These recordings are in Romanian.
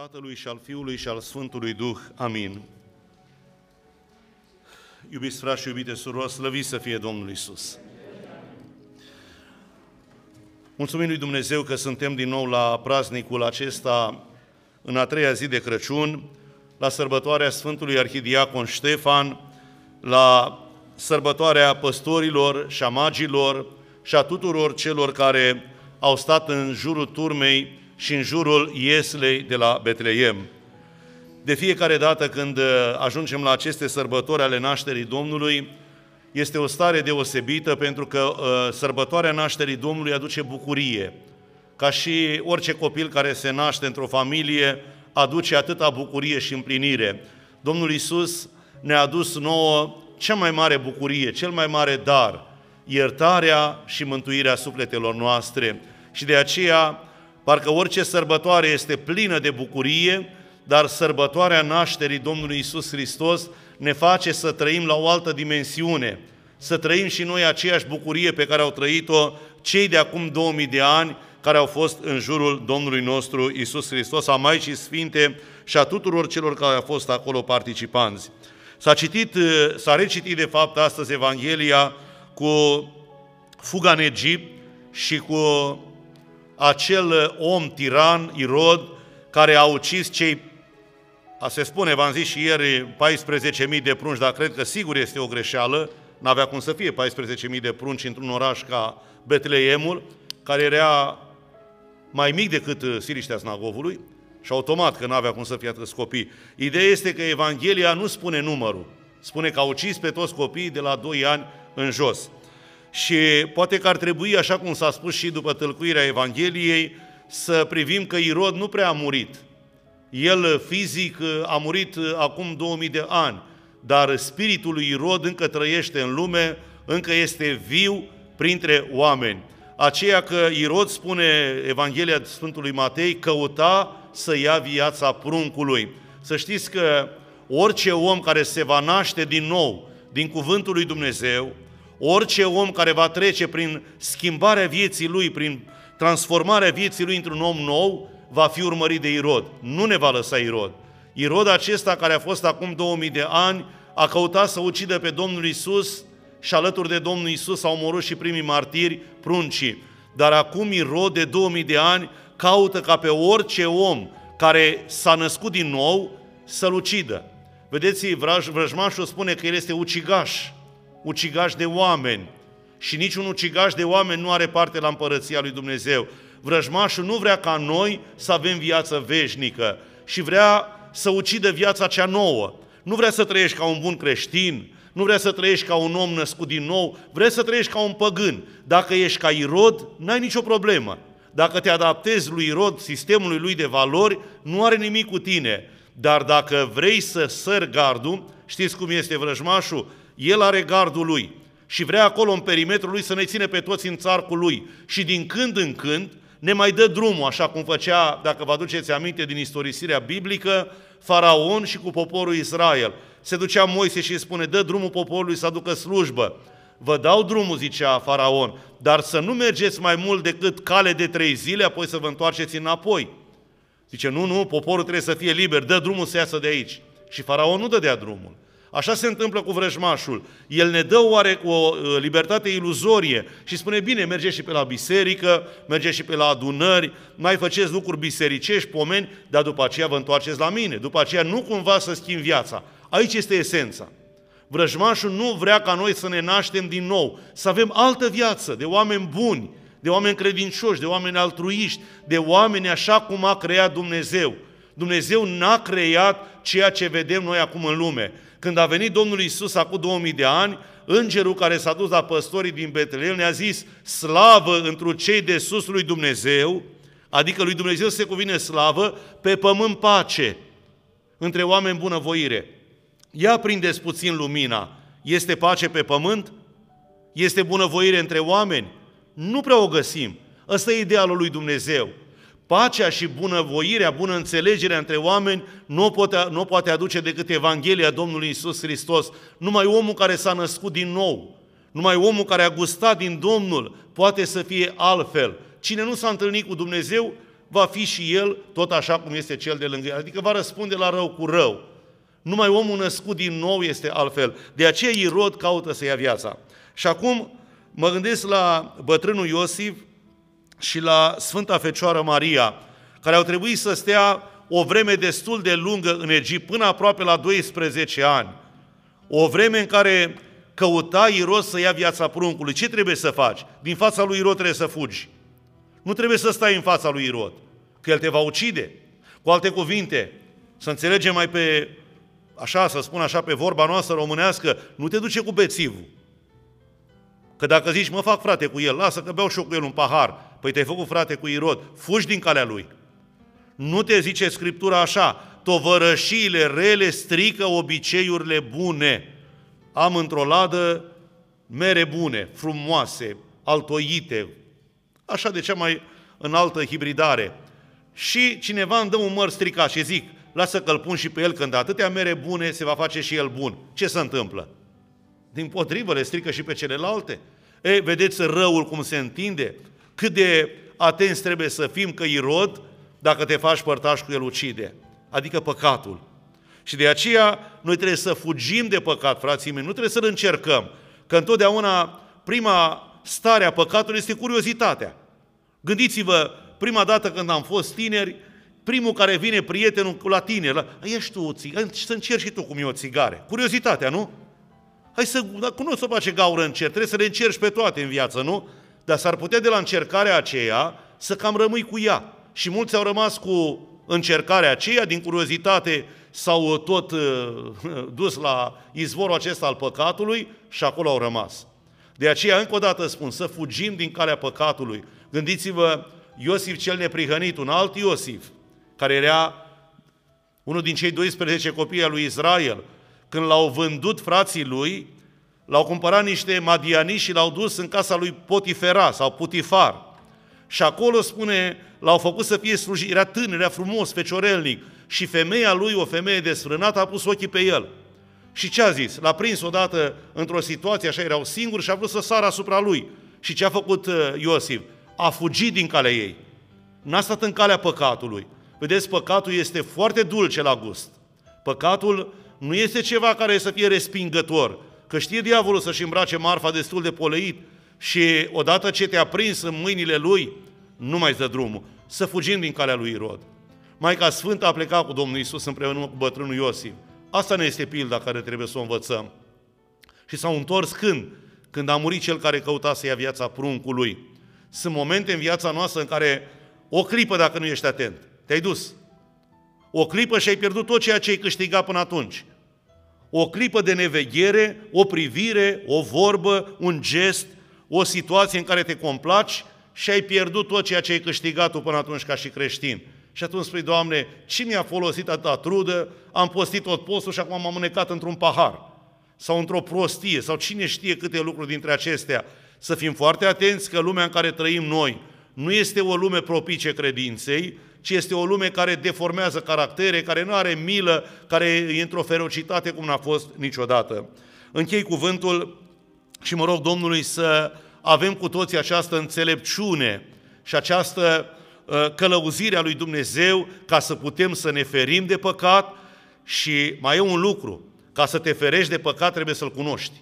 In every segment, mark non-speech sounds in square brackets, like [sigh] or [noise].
Tatălui și al Fiului și al Sfântului Duh. Amin. Iubiți frați și iubite surori, slăviți să fie Domnul Isus. Mulțumim lui Dumnezeu că suntem din nou la praznicul acesta în a treia zi de Crăciun, la sărbătoarea Sfântului Arhidiacon Ștefan, la sărbătoarea păstorilor și a magilor și a tuturor celor care au stat în jurul turmei și în jurul Ieslei de la Betleem. De fiecare dată când uh, ajungem la aceste sărbători ale nașterii Domnului, este o stare deosebită pentru că uh, sărbătoarea nașterii Domnului aduce bucurie. Ca și orice copil care se naște într-o familie, aduce atâta bucurie și împlinire. Domnul Isus ne-a adus nouă cea mai mare bucurie, cel mai mare dar, iertarea și mântuirea sufletelor noastre. Și de aceea Parcă orice sărbătoare este plină de bucurie, dar sărbătoarea nașterii Domnului Isus Hristos ne face să trăim la o altă dimensiune, să trăim și noi aceeași bucurie pe care au trăit-o cei de acum 2000 de ani care au fost în jurul Domnului nostru Isus Hristos, a Maicii Sfinte și a tuturor celor care au fost acolo participanți. S-a citit, s-a recitit de fapt astăzi Evanghelia cu fuga în Egipt și cu acel om tiran, Irod, care a ucis cei, a se spune, v-am zis și ieri, 14.000 de prunci, dar cred că sigur este o greșeală, n-avea cum să fie 14.000 de prunci într-un oraș ca Betleemul, care era mai mic decât Siriștea Snagovului, și automat că n-avea cum să fie atâți copii. Ideea este că Evanghelia nu spune numărul, spune că a ucis pe toți copiii de la 2 ani în jos. Și poate că ar trebui, așa cum s-a spus și după tâlcuirea Evangheliei, să privim că Irod nu prea a murit. El fizic a murit acum 2000 de ani, dar spiritul lui Irod încă trăiește în lume, încă este viu printre oameni. Aceea că Irod spune Evanghelia Sfântului Matei, căuta să ia viața pruncului. Să știți că orice om care se va naște din nou din cuvântul lui Dumnezeu, Orice om care va trece prin schimbarea vieții lui, prin transformarea vieții lui într-un om nou, va fi urmărit de Irod. Nu ne va lăsa Irod. Irod acesta care a fost acum 2000 de ani, a căutat să ucidă pe Domnul Isus și alături de Domnul Isus au omorât și primii martiri, pruncii. Dar acum Irod de 2000 de ani caută ca pe orice om care s-a născut din nou să-l ucidă. Vedeți, vrăjmașul spune că el este ucigaș ucigaș de oameni. Și niciun ucigaș de oameni nu are parte la împărăția lui Dumnezeu. Vrăjmașul nu vrea ca noi să avem viață veșnică și vrea să ucidă viața cea nouă. Nu vrea să trăiești ca un bun creștin, nu vrea să trăiești ca un om născut din nou, vrea să trăiești ca un păgân. Dacă ești ca Irod, n-ai nicio problemă. Dacă te adaptezi lui Irod, sistemului lui de valori, nu are nimic cu tine. Dar dacă vrei să sări gardul, știți cum este vrăjmașul? El are gardul lui și vrea acolo în perimetrul lui să ne ține pe toți în țarcul lui. Și din când în când ne mai dă drumul, așa cum făcea, dacă vă aduceți aminte din istorisirea biblică, faraon și cu poporul Israel. Se ducea Moise și îi spune, dă drumul poporului să aducă slujbă. Vă dau drumul, zicea faraon, dar să nu mergeți mai mult decât cale de trei zile, apoi să vă întoarceți înapoi. Zice, nu, nu, poporul trebuie să fie liber, dă drumul să iasă de aici. Și faraon nu dădea drumul. Așa se întâmplă cu vrăjmașul. El ne dă oare cu o uh, libertate iluzorie și spune, bine, mergeți și pe la biserică, mergeți și pe la adunări, mai faceți lucruri bisericești, pomeni, dar după aceea vă întoarceți la mine. După aceea nu cumva să schimb viața. Aici este esența. Vrăjmașul nu vrea ca noi să ne naștem din nou, să avem altă viață de oameni buni, de oameni credincioși, de oameni altruiști, de oameni așa cum a creat Dumnezeu. Dumnezeu n-a creat ceea ce vedem noi acum în lume. Când a venit Domnul Isus acum 2000 de ani, îngerul care s-a dus la păstorii din Betlehem ne-a zis slavă întru cei de sus lui Dumnezeu, adică lui Dumnezeu se cuvine slavă, pe pământ pace, între oameni bunăvoire. Ia prindeți puțin lumina. Este pace pe pământ? Este bunăvoire între oameni? Nu prea o găsim. Ăsta e idealul lui Dumnezeu. Pacea și bunăvoirea, bună înțelegerea între oameni nu o, poate, nu o poate aduce decât Evanghelia Domnului Isus Hristos. Numai omul care s-a născut din nou, numai omul care a gustat din Domnul poate să fie altfel. Cine nu s-a întâlnit cu Dumnezeu, va fi și el tot așa cum este cel de lângă el. Adică va răspunde la rău cu rău. Numai omul născut din nou este altfel. De aceea Irod caută să ia viața. Și acum mă gândesc la bătrânul Iosif și la Sfânta Fecioară Maria, care au trebuit să stea o vreme destul de lungă în Egipt, până aproape la 12 ani. O vreme în care căuta Irod să ia viața pruncului. Ce trebuie să faci? Din fața lui Irod trebuie să fugi. Nu trebuie să stai în fața lui Irod, că el te va ucide. Cu alte cuvinte, să înțelegem mai pe, așa, să spun așa, pe vorba noastră românească, nu te duce cu bețivul. Că dacă zici, mă fac frate cu el, lasă că beau și eu cu el un pahar, păi te-ai făcut frate cu Irod, fugi din calea lui. Nu te zice Scriptura așa, tovărășiile rele strică obiceiurile bune. Am într-o ladă mere bune, frumoase, altoite, așa de cea mai înaltă hibridare. Și cineva îmi dă un măr stricat și zic, lasă că-l pun și pe el, când atâtea mere bune, se va face și el bun. Ce se întâmplă? Din potrivă, le strică și pe celelalte. Ei, vedeți răul cum se întinde? Cât de atenți trebuie să fim că Irod, dacă te faci părtaș cu el, ucide. Adică păcatul. Și de aceea noi trebuie să fugim de păcat, frații mei, nu trebuie să-l încercăm. Că întotdeauna prima stare a păcatului este curiozitatea. Gândiți-vă, prima dată când am fost tineri, primul care vine prietenul la tine, la, ești tu o țigară, să încerci și tu cum e o țigare. Curiozitatea, nu? Hai să, dacă nu o să face gaură în cer, trebuie să le încerci pe toate în viață, nu? Dar s-ar putea de la încercarea aceea să cam rămâi cu ea. Și mulți au rămas cu încercarea aceea, din curiozitate s-au tot uh, [laughs] dus la izvorul acesta al păcatului și acolo au rămas. De aceea, încă o dată spun, să fugim din calea păcatului. Gândiți-vă, Iosif cel neprihănit, un alt Iosif, care era unul din cei 12 copii al lui Israel, când l-au vândut frații lui, l-au cumpărat niște madiani și l-au dus în casa lui Potifera sau Putifar. Și acolo spune, l-au făcut să fie slujit, era tânăr, era frumos, feciorelnic, și femeia lui, o femeie desfrânată, a pus ochii pe el. Și ce a zis? L-a prins odată într-o situație, așa erau singuri și a vrut să sară asupra lui. Și ce a făcut uh, Iosif? A fugit din calea ei. N-a stat în calea păcatului. Vedeți, păcatul este foarte dulce la gust. Păcatul nu este ceva care să fie respingător, că știe diavolul să-și îmbrace marfa destul de poleit și odată ce te-a prins în mâinile lui, nu mai dă drumul. Să fugim din calea lui Irod. Maica Sfântă a plecat cu Domnul Isus împreună cu bătrânul Iosif. Asta ne este pilda care trebuie să o învățăm. Și s-au întors când? Când a murit cel care căuta să ia viața pruncului. Sunt momente în viața noastră în care o clipă, dacă nu ești atent, te-ai dus. O clipă și ai pierdut tot ceea ce ai câștigat până atunci. O clipă de neveghere, o privire, o vorbă, un gest, o situație în care te complaci și ai pierdut tot ceea ce ai câștigat tu până atunci ca și creștin. Și atunci spui, Doamne, cine mi-a folosit atâta trudă, am postit tot postul și acum m-am înecat într-un pahar sau într-o prostie sau cine știe câte lucruri dintre acestea. Să fim foarte atenți că lumea în care trăim noi nu este o lume propice credinței, ci este o lume care deformează caractere, care nu are milă, care e într-o ferocitate cum n-a fost niciodată. Închei cuvântul și mă rog Domnului să avem cu toții această înțelepciune și această uh, călăuzire a lui Dumnezeu ca să putem să ne ferim de păcat și mai e un lucru, ca să te ferești de păcat trebuie să-L cunoști.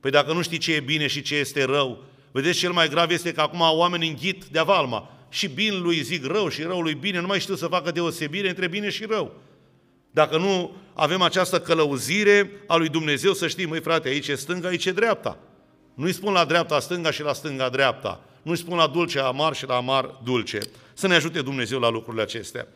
Păi dacă nu știi ce e bine și ce este rău, vedeți cel mai grav este că acum oamenii înghit de avalma și bine lui zic rău și rău lui bine, nu mai știu să facă deosebire între bine și rău. Dacă nu avem această călăuzire a lui Dumnezeu, să știm, măi frate, aici e stânga, aici e dreapta. Nu-i spun la dreapta stânga și la stânga dreapta. Nu-i spun la dulce amar și la amar dulce. Să ne ajute Dumnezeu la lucrurile acestea.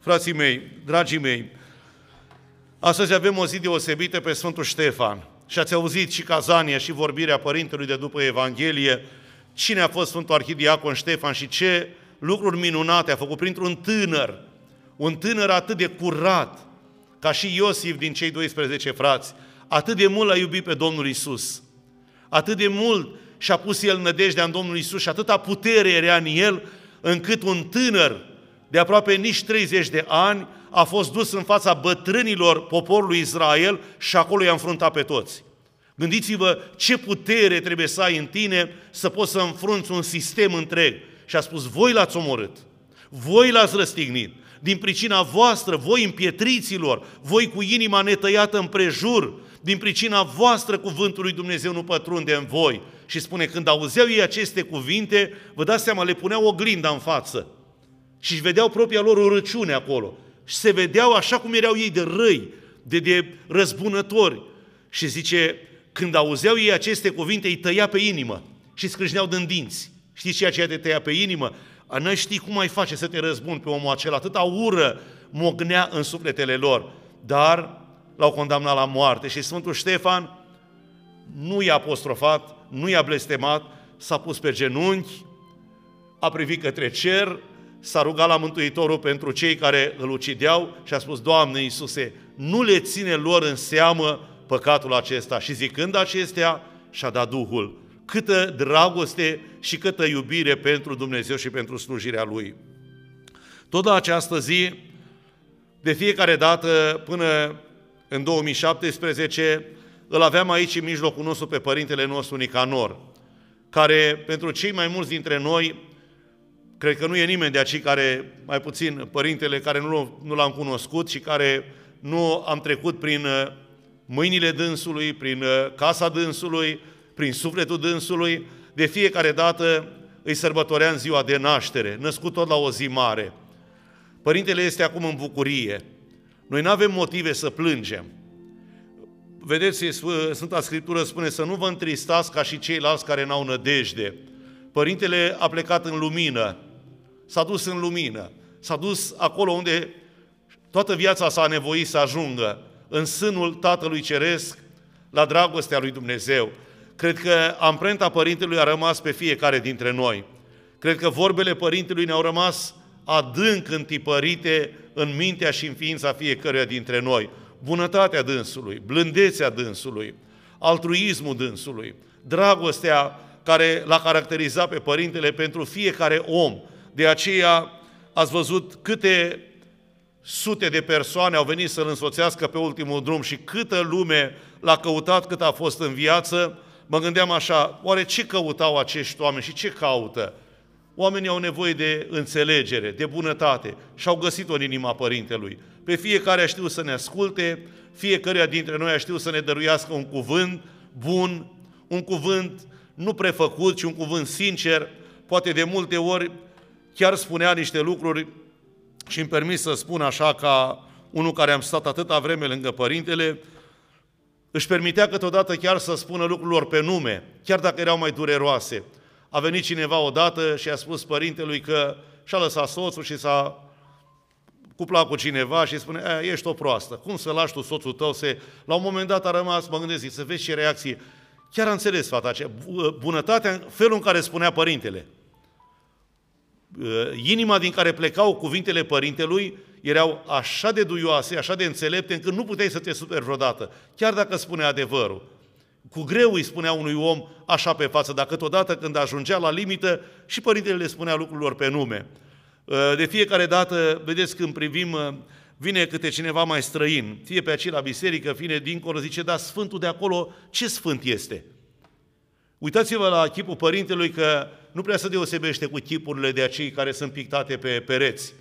Frații mei, dragii mei, astăzi avem o zi deosebită pe Sfântul Ștefan. Și ați auzit și cazania și vorbirea Părintelui de după Evanghelie, cine a fost Sfântul Arhidiacon Ștefan și ce lucruri minunate a făcut printr-un tânăr, un tânăr atât de curat, ca și Iosif din cei 12 frați, atât de mult l-a iubit pe Domnul Isus, atât de mult și-a pus el nădejdea în Domnul Isus și atâta putere era în el, încât un tânăr de aproape nici 30 de ani a fost dus în fața bătrânilor poporului Israel și acolo i-a înfruntat pe toți. Gândiți-vă ce putere trebuie să ai în tine să poți să înfrunți un sistem întreg. Și a spus, voi l-ați omorât. Voi l-ați răstignit. Din pricina voastră, voi împietriților, voi cu inima netăiată în prejur, din pricina voastră cuvântul lui Dumnezeu nu pătrunde în voi. Și spune, când auzeau ei aceste cuvinte, vă dați seama, le puneau oglinda în față. Și își vedeau propria lor urăciune acolo. Și se vedeau așa cum erau ei de răi, de, de răzbunători. Și zice, când auzeau ei aceste cuvinte, îi tăia pe inimă și scrâșneau din dinți. Știți ceea ce te tăia pe inimă? A, n știi cum mai face să te răzbuni pe omul acela. Atâta ură mognea în sufletele lor. Dar l-au condamnat la moarte. Și Sfântul Ștefan nu i-a apostrofat, nu i-a blestemat, s-a pus pe genunchi, a privit către cer, s-a rugat la Mântuitorul pentru cei care îl ucideau și a spus, Doamne Iisuse, nu le ține lor în seamă păcatul acesta. Și zicând acestea, și-a dat Duhul. Câtă dragoste și câtă iubire pentru Dumnezeu și pentru slujirea Lui. Tot la această zi, de fiecare dată, până în 2017, îl aveam aici în mijlocul nostru pe Părintele nostru Nicanor, care pentru cei mai mulți dintre noi, cred că nu e nimeni de acei care, mai puțin Părintele care nu, nu l-am cunoscut și care nu am trecut prin uh, mâinile dânsului, prin uh, casa dânsului, prin sufletul dânsului, de fiecare dată îi sărbătorea în ziua de naștere, născut tot la o zi mare. Părintele este acum în bucurie. Noi nu avem motive să plângem. Vedeți, Sfânta Scriptură spune să nu vă întristați ca și ceilalți care n-au nădejde. Părintele a plecat în lumină, s-a dus în lumină, s-a dus acolo unde toată viața s-a nevoit să ajungă, în sânul Tatălui Ceresc, la dragostea lui Dumnezeu. Cred că amprenta Părintelui a rămas pe fiecare dintre noi. Cred că vorbele Părintelui ne-au rămas adânc întipărite în mintea și în ființa fiecăruia dintre noi. Bunătatea dânsului, blândețea dânsului, altruismul dânsului, dragostea care l-a caracterizat pe Părintele pentru fiecare om. De aceea ați văzut câte sute de persoane au venit să-L însoțească pe ultimul drum și câtă lume l-a căutat cât a fost în viață, mă gândeam așa, oare ce căutau acești oameni și ce caută? Oamenii au nevoie de înțelegere, de bunătate și au găsit-o în inima Părintelui. Pe fiecare a știut să ne asculte, fiecare dintre noi a știut să ne dăruiască un cuvânt bun, un cuvânt nu prefăcut, ci un cuvânt sincer. Poate de multe ori chiar spunea niște lucruri și îmi permis să spun așa ca unul care am stat atâta vreme lângă Părintele, își permitea câteodată chiar să spună lucrurilor pe nume, chiar dacă erau mai dureroase. A venit cineva odată și a spus părintelui că și-a lăsat soțul și s-a cuplat cu cineva și spune, e, ești o proastă, cum să lași tu soțul tău să... La un moment dat a rămas, mă gândesc, să vezi ce reacție. Chiar a înțeles fata aceea, bunătatea, felul în care spunea părintele. Uh, inima din care plecau cuvintele părintelui erau așa de duioase, așa de înțelepte, încât nu puteai să te superi vreodată, chiar dacă spune adevărul. Cu greu îi spunea unui om așa pe față, dacă totodată când ajungea la limită și părintele le spunea lucrurilor pe nume. Uh, de fiecare dată, vedeți, când privim, uh, vine câte cineva mai străin, fie pe aici la biserică, fie dincolo, zice, da, Sfântul de acolo, ce Sfânt este? Uitați-vă la chipul părintelui că nu prea se deosebește cu chipurile de acei care sunt pictate pe pereți.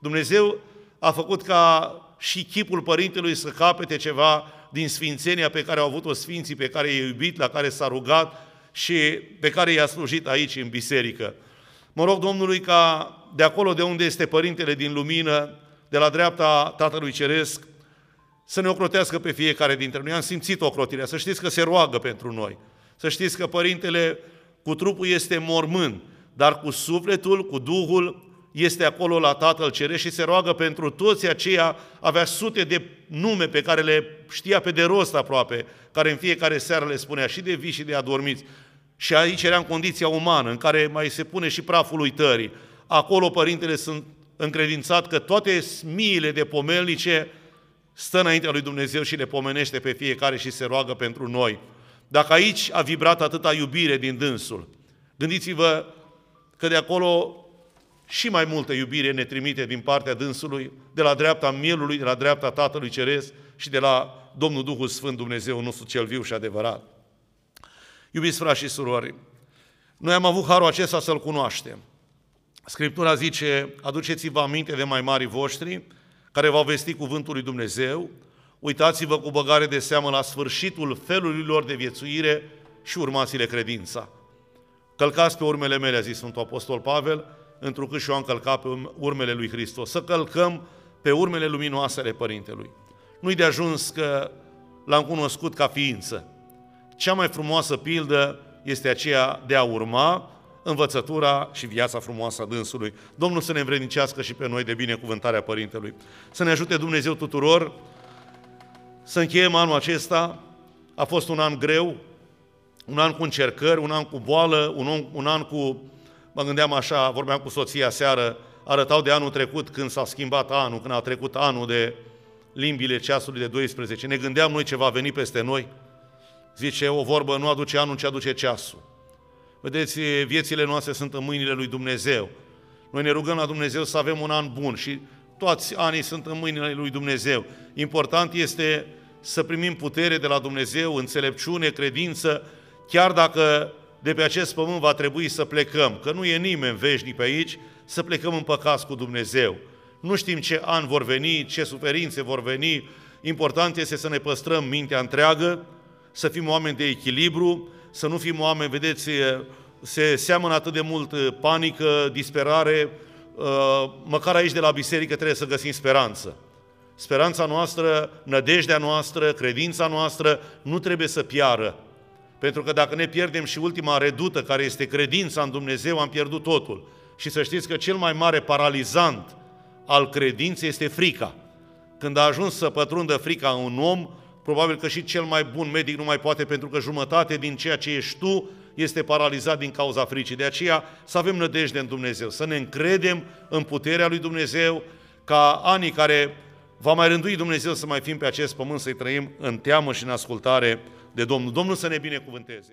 Dumnezeu a făcut ca și chipul părintelui să capete ceva din sfințenia pe care au avut-o sfinții, pe care i-a iubit, la care s-a rugat și pe care i-a slujit aici în biserică. Mă rog Domnului ca de acolo de unde este Părintele din lumină, de la dreapta Tatălui Ceresc, să ne ocrotească pe fiecare dintre noi. Am simțit ocrotirea, să știți că se roagă pentru noi. Să știți că Părintele cu trupul este mormânt, dar cu sufletul, cu Duhul, este acolo la Tatăl Ceresc și se roagă pentru toți aceia, avea sute de nume pe care le știa pe de rost aproape, care în fiecare seară le spunea și de vii și de adormiți. Și aici era în condiția umană, în care mai se pune și praful uitării. Acolo părintele sunt încredințat că toate miile de pomelnice stă înaintea lui Dumnezeu și le pomenește pe fiecare și se roagă pentru noi. Dacă aici a vibrat atâta iubire din dânsul, gândiți-vă că de acolo și mai multă iubire ne trimite din partea dânsului, de la dreapta mielului, de la dreapta Tatălui Ceresc și de la Domnul Duhul Sfânt Dumnezeu nostru cel viu și adevărat. Iubiți frați și surori, noi am avut harul acesta să-L cunoaștem. Scriptura zice, aduceți-vă aminte de mai mari voștri, care v-au vestit cuvântul lui Dumnezeu, uitați-vă cu băgare de seamă la sfârșitul felurilor de viețuire și urmați-le credința. Călcați pe urmele mele, a zis Sfântul Apostol Pavel, întrucât și eu am călcat pe urmele lui Hristos. Să călcăm pe urmele luminoase ale Părintelui. Nu-i de ajuns că l-am cunoscut ca ființă. Cea mai frumoasă pildă este aceea de a urma învățătura și viața frumoasă a dânsului. Domnul să ne învrednicească și pe noi de binecuvântarea Părintelui. Să ne ajute Dumnezeu tuturor să încheiem anul acesta. A fost un an greu, un an cu încercări, un an cu boală, un an, un an cu, mă gândeam așa, vorbeam cu soția seară, arătau de anul trecut când s-a schimbat anul, când a trecut anul de limbile ceasului de 12. Ne gândeam noi ce va veni peste noi. Zice o vorbă, nu aduce anul, ce aduce ceasul. Vedeți, viețile noastre sunt în mâinile lui Dumnezeu. Noi ne rugăm la Dumnezeu să avem un an bun și toți anii sunt în mâinile lui Dumnezeu. Important este să primim putere de la Dumnezeu, înțelepciune, credință, chiar dacă de pe acest pământ va trebui să plecăm, că nu e nimeni veșnic pe aici, să plecăm în păcați cu Dumnezeu. Nu știm ce ani vor veni, ce suferințe vor veni, important este să ne păstrăm mintea întreagă, să fim oameni de echilibru, să nu fim oameni, vedeți, se seamănă atât de mult panică, disperare, uh, măcar aici de la biserică trebuie să găsim speranță. Speranța noastră, nădejdea noastră, credința noastră nu trebuie să piară. Pentru că dacă ne pierdem și ultima redută, care este credința în Dumnezeu, am pierdut totul. Și să știți că cel mai mare paralizant al credinței este frica. Când a ajuns să pătrundă frica în un om, probabil că și cel mai bun medic nu mai poate, pentru că jumătate din ceea ce ești tu este paralizat din cauza fricii. De aceea să avem nădejde în Dumnezeu, să ne încredem în puterea lui Dumnezeu, ca anii care va mai rândui Dumnezeu să mai fim pe acest pământ, să-i trăim în teamă și în ascultare de Domnul. Domnul să ne binecuvânteze!